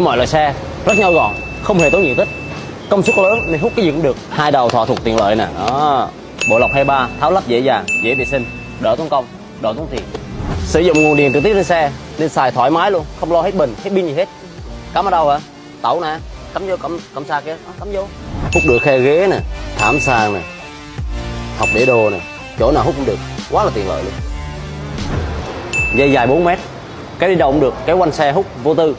cho mọi loại xe rất nhỏ gọn không hề tốn diện tích. Công suất lớn nên hút cái gì cũng được. Hai đầu thọ thuộc tiện lợi nè. Đó. Bộ lọc 23 tháo lắp dễ dàng dễ vệ sinh đỡ tốn công đỡ tốn tiền. Sử dụng nguồn điện trực tiếp trên xe nên xài thoải mái luôn không lo hết bình hết pin gì hết. Cắm ở đâu hả? Tẩu nè. Cắm vô cắm cắm xa kia. À, cắm vô. Hút được khe ghế nè thảm sàn nè. Học để đồ nè. Chỗ nào hút cũng được. Quá là tiện lợi luôn. Dây dài 4 mét. Cái đi đâu cũng được. Cái quanh xe hút vô tư.